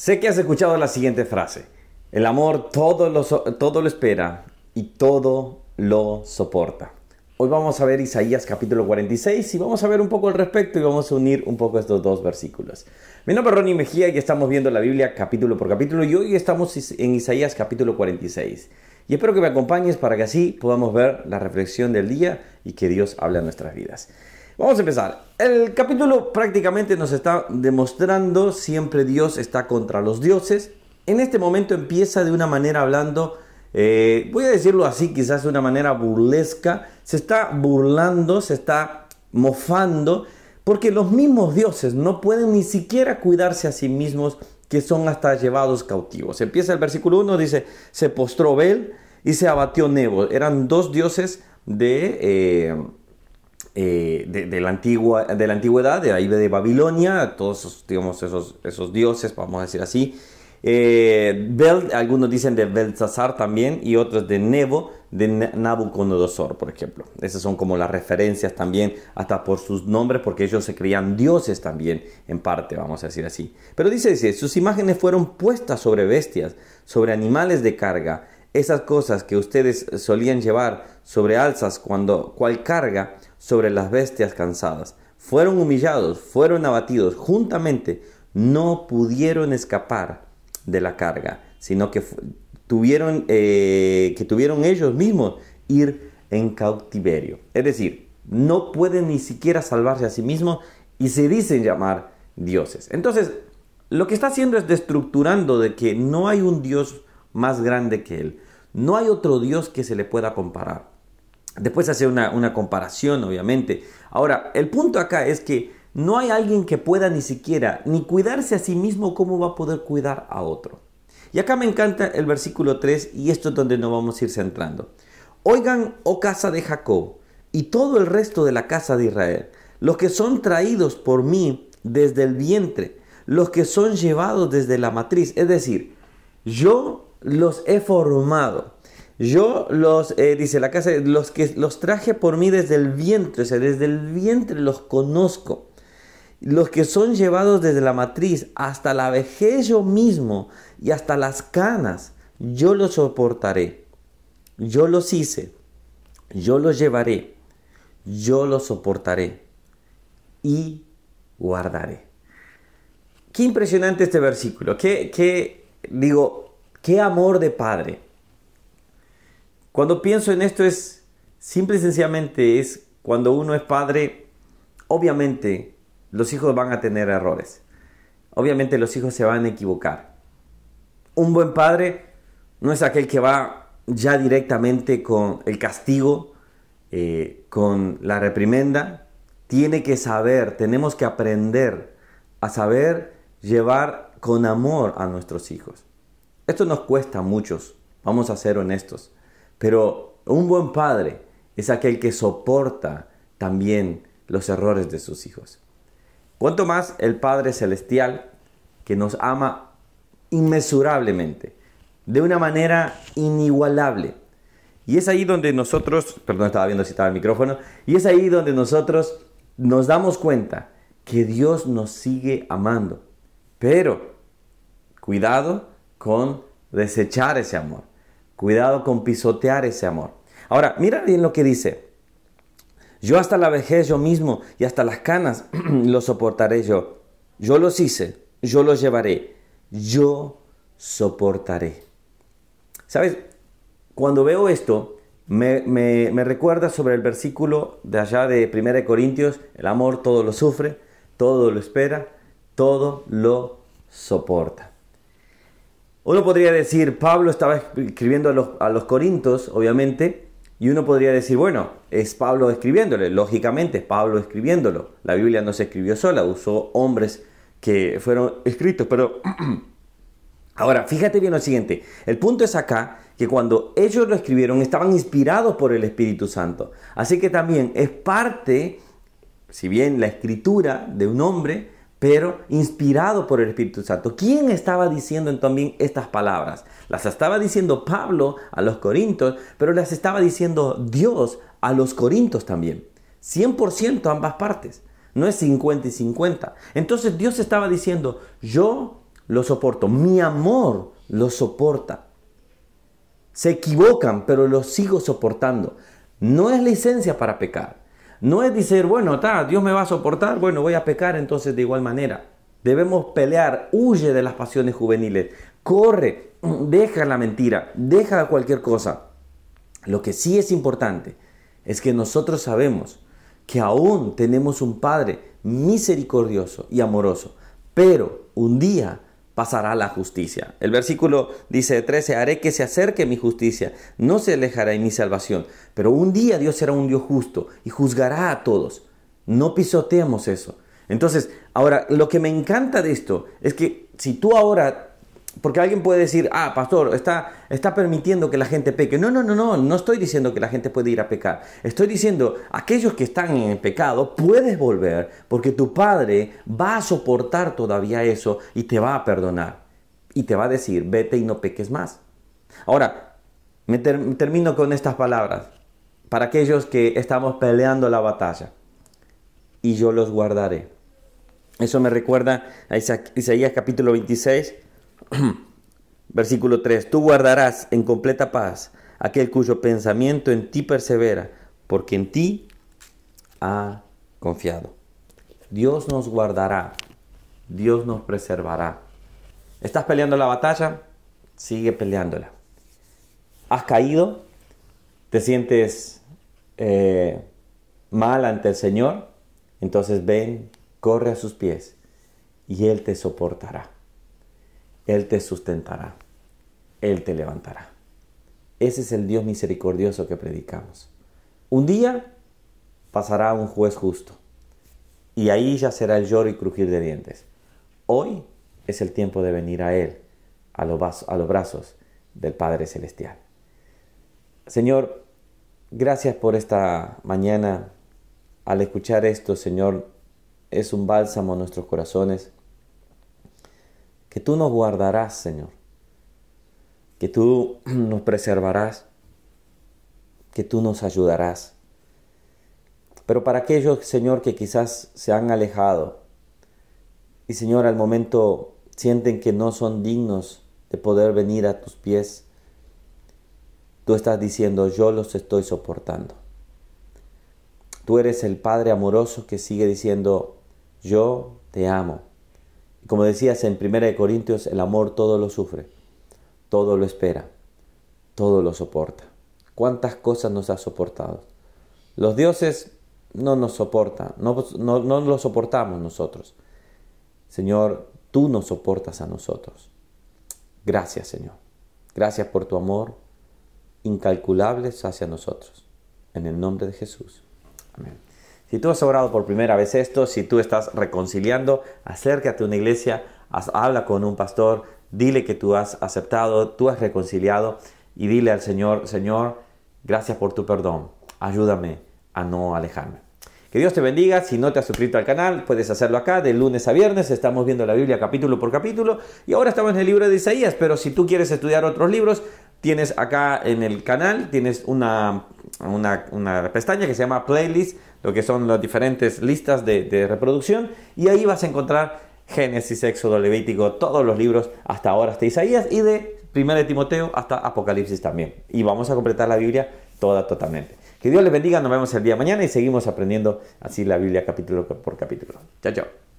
Sé que has escuchado la siguiente frase. El amor todo lo, todo lo espera y todo lo soporta. Hoy vamos a ver Isaías capítulo 46 y vamos a ver un poco al respecto y vamos a unir un poco estos dos versículos. Mi nombre es Ronnie Mejía y estamos viendo la Biblia capítulo por capítulo y hoy estamos en Isaías capítulo 46. Y espero que me acompañes para que así podamos ver la reflexión del día y que Dios hable a nuestras vidas. Vamos a empezar. El capítulo prácticamente nos está demostrando siempre Dios está contra los dioses. En este momento empieza de una manera hablando, eh, voy a decirlo así, quizás de una manera burlesca. Se está burlando, se está mofando, porque los mismos dioses no pueden ni siquiera cuidarse a sí mismos, que son hasta llevados cautivos. Empieza el versículo 1, dice, se postró Bel y se abatió Nebo. Eran dos dioses de... Eh, eh, de, la antigua, de la antigüedad, de ahí de Babilonia, todos esos, digamos, esos, esos dioses, vamos a decir así. Eh, Bel, algunos dicen de Belsasar también y otros de Nebo, de Nabucodonosor, por ejemplo. Esas son como las referencias también, hasta por sus nombres, porque ellos se creían dioses también, en parte, vamos a decir así. Pero dice, dice, sus imágenes fueron puestas sobre bestias, sobre animales de carga. Esas cosas que ustedes solían llevar sobre alzas cuando cual carga sobre las bestias cansadas. Fueron humillados, fueron abatidos juntamente, no pudieron escapar de la carga, sino que tuvieron, eh, que tuvieron ellos mismos ir en cautiverio. Es decir, no pueden ni siquiera salvarse a sí mismos y se dicen llamar dioses. Entonces, lo que está haciendo es destructurando de que no hay un Dios más grande que Él. No hay otro Dios que se le pueda comparar. Después hace una, comparación, obviamente. Ahora, el punto acá es que no hay alguien que pueda ni siquiera ni cuidarse a sí mismo como va a poder cuidar a otro. Y acá me encanta el versículo 3 y esto es donde nos vamos a ir centrando. Oigan, oh casa de Jacob, y todo el resto de la casa de Israel, los que son traídos por mí desde el vientre, los que son llevados desde la matriz, es decir, yo los he formado. Yo los, eh, dice la casa, los que los traje por mí desde el vientre, o sea, desde el vientre los conozco. Los que son llevados desde la matriz hasta la vejez yo mismo y hasta las canas, yo los soportaré. Yo los hice, yo los llevaré, yo los soportaré y guardaré. Qué impresionante este versículo. Qué, qué digo, qué amor de padre cuando pienso en esto es simple y sencillamente es cuando uno es padre, obviamente los hijos van a tener errores. Obviamente los hijos se van a equivocar. Un buen padre no es aquel que va ya directamente con el castigo, eh, con la reprimenda. Tiene que saber, tenemos que aprender a saber llevar con amor a nuestros hijos. Esto nos cuesta a muchos, vamos a ser honestos. Pero un buen padre es aquel que soporta también los errores de sus hijos. Cuanto más el Padre Celestial que nos ama inmesurablemente, de una manera inigualable. Y es ahí donde nosotros, perdón, estaba viendo si estaba el micrófono, y es ahí donde nosotros nos damos cuenta que Dios nos sigue amando. Pero, cuidado con desechar ese amor. Cuidado con pisotear ese amor. Ahora, mira bien lo que dice. Yo hasta la vejez yo mismo y hasta las canas lo soportaré yo. Yo los hice, yo los llevaré, yo soportaré. ¿Sabes? Cuando veo esto, me, me, recuerda sobre el versículo de allá de 1 Corintios, el amor todo lo sufre, todo lo espera, todo lo soporta. Uno podría decir, Pablo estaba escribiendo a los, a los Corintios, obviamente, y uno podría decir, bueno, es Pablo escribiéndole, lógicamente es Pablo escribiéndolo. La Biblia no se escribió sola, usó hombres que fueron escritos, pero ahora, fíjate bien lo siguiente, el punto es acá que cuando ellos lo escribieron estaban inspirados por el Espíritu Santo. Así que también es parte, si bien la escritura de un hombre, pero inspirado por el Espíritu Santo. ¿Quién estaba diciendo también estas palabras? Las estaba diciendo Pablo a los Corintios, pero las estaba diciendo Dios a los Corintios también. 100% ambas partes. No es 50 y 50. Entonces Dios estaba diciendo, yo lo soporto. Mi amor lo soporta. Se equivocan, pero lo sigo soportando. No es licencia para pecar. No es decir, bueno, está, Dios me va a soportar, bueno, voy a pecar entonces de igual manera. Debemos pelear, huye de las pasiones juveniles, corre, deja la mentira, deja cualquier cosa. Lo que sí es importante es que nosotros sabemos que aún tenemos un Padre misericordioso y amoroso, pero un día pasará la justicia. El versículo dice 13, haré que se acerque mi justicia, no se alejará mi salvación, pero un día Dios será un Dios justo y juzgará a todos. No pisoteemos eso. Entonces, ahora, lo que me encanta de esto es que si tú ahora porque alguien puede decir, ah, pastor, está, está permitiendo que la gente peque. No, no, no, no, no estoy diciendo que la gente puede ir a pecar. Estoy diciendo, aquellos que están en el pecado, puedes volver porque tu Padre va a soportar todavía eso y te va a perdonar. Y te va a decir, vete y no peques más. Ahora, me termino con estas palabras. Para aquellos que estamos peleando la batalla. Y yo los guardaré. Eso me recuerda a Isaías capítulo 26 Versículo 3. Tú guardarás en completa paz aquel cuyo pensamiento en ti persevera, porque en ti ha confiado. Dios nos guardará, Dios nos preservará. ¿Estás peleando la batalla? Sigue peleándola. ¿Has caído? ¿Te sientes eh, mal ante el Señor? Entonces ven, corre a sus pies y Él te soportará. Él te sustentará, Él te levantará. Ese es el Dios misericordioso que predicamos. Un día pasará un juez justo y ahí ya será el lloro y crujir de dientes. Hoy es el tiempo de venir a Él, a los, los brazos del Padre Celestial. Señor, gracias por esta mañana. Al escuchar esto, Señor, es un bálsamo a nuestros corazones que tú nos guardarás, Señor, que tú nos preservarás, que tú nos ayudarás. Pero para aquellos, Señor, que quizás se han alejado y, Señor, al momento sienten que no son dignos de poder venir a tus pies, tú estás diciendo, yo los estoy soportando. Tú eres el Padre amoroso que sigue diciendo, yo te amo como decías en 1 Corintios, el amor todo lo sufre, todo lo espera, todo lo soporta. ¿Cuántas cosas nos ha soportado? Los dioses no nos soportan, no, no, no lo soportamos nosotros. Señor, tú nos soportas a nosotros. Gracias, Señor. Gracias por tu amor incalculable hacia nosotros. En el nombre de Jesús. Amén. Si tú has orado por primera vez esto, si tú estás reconciliando, acércate a una iglesia, habla con un pastor, dile que tú has aceptado, tú has reconciliado y dile al Señor, Señor, gracias por tu perdón, ayúdame a no alejarme. Que Dios te bendiga. Si no te has suscrito al canal, puedes hacerlo acá de lunes a viernes. Estamos viendo la Biblia capítulo por capítulo. Y ahora estamos en el libro de Isaías. Pero si tú quieres estudiar otros libros, tienes acá en el canal, tienes una, una, una pestaña que se llama Playlist lo que son las diferentes listas de, reproducción y ahí vas a encontrar Génesis, Éxodo, Levítico, todos los libros hasta ahora, hasta Isaías y de 1 de Timoteo hasta Apocalipsis también. Y vamos a completar la Biblia toda totalmente. Que Dios les bendiga, nos vemos el día de mañana y seguimos aprendiendo así la Biblia capítulo por capítulo. Chao, chao.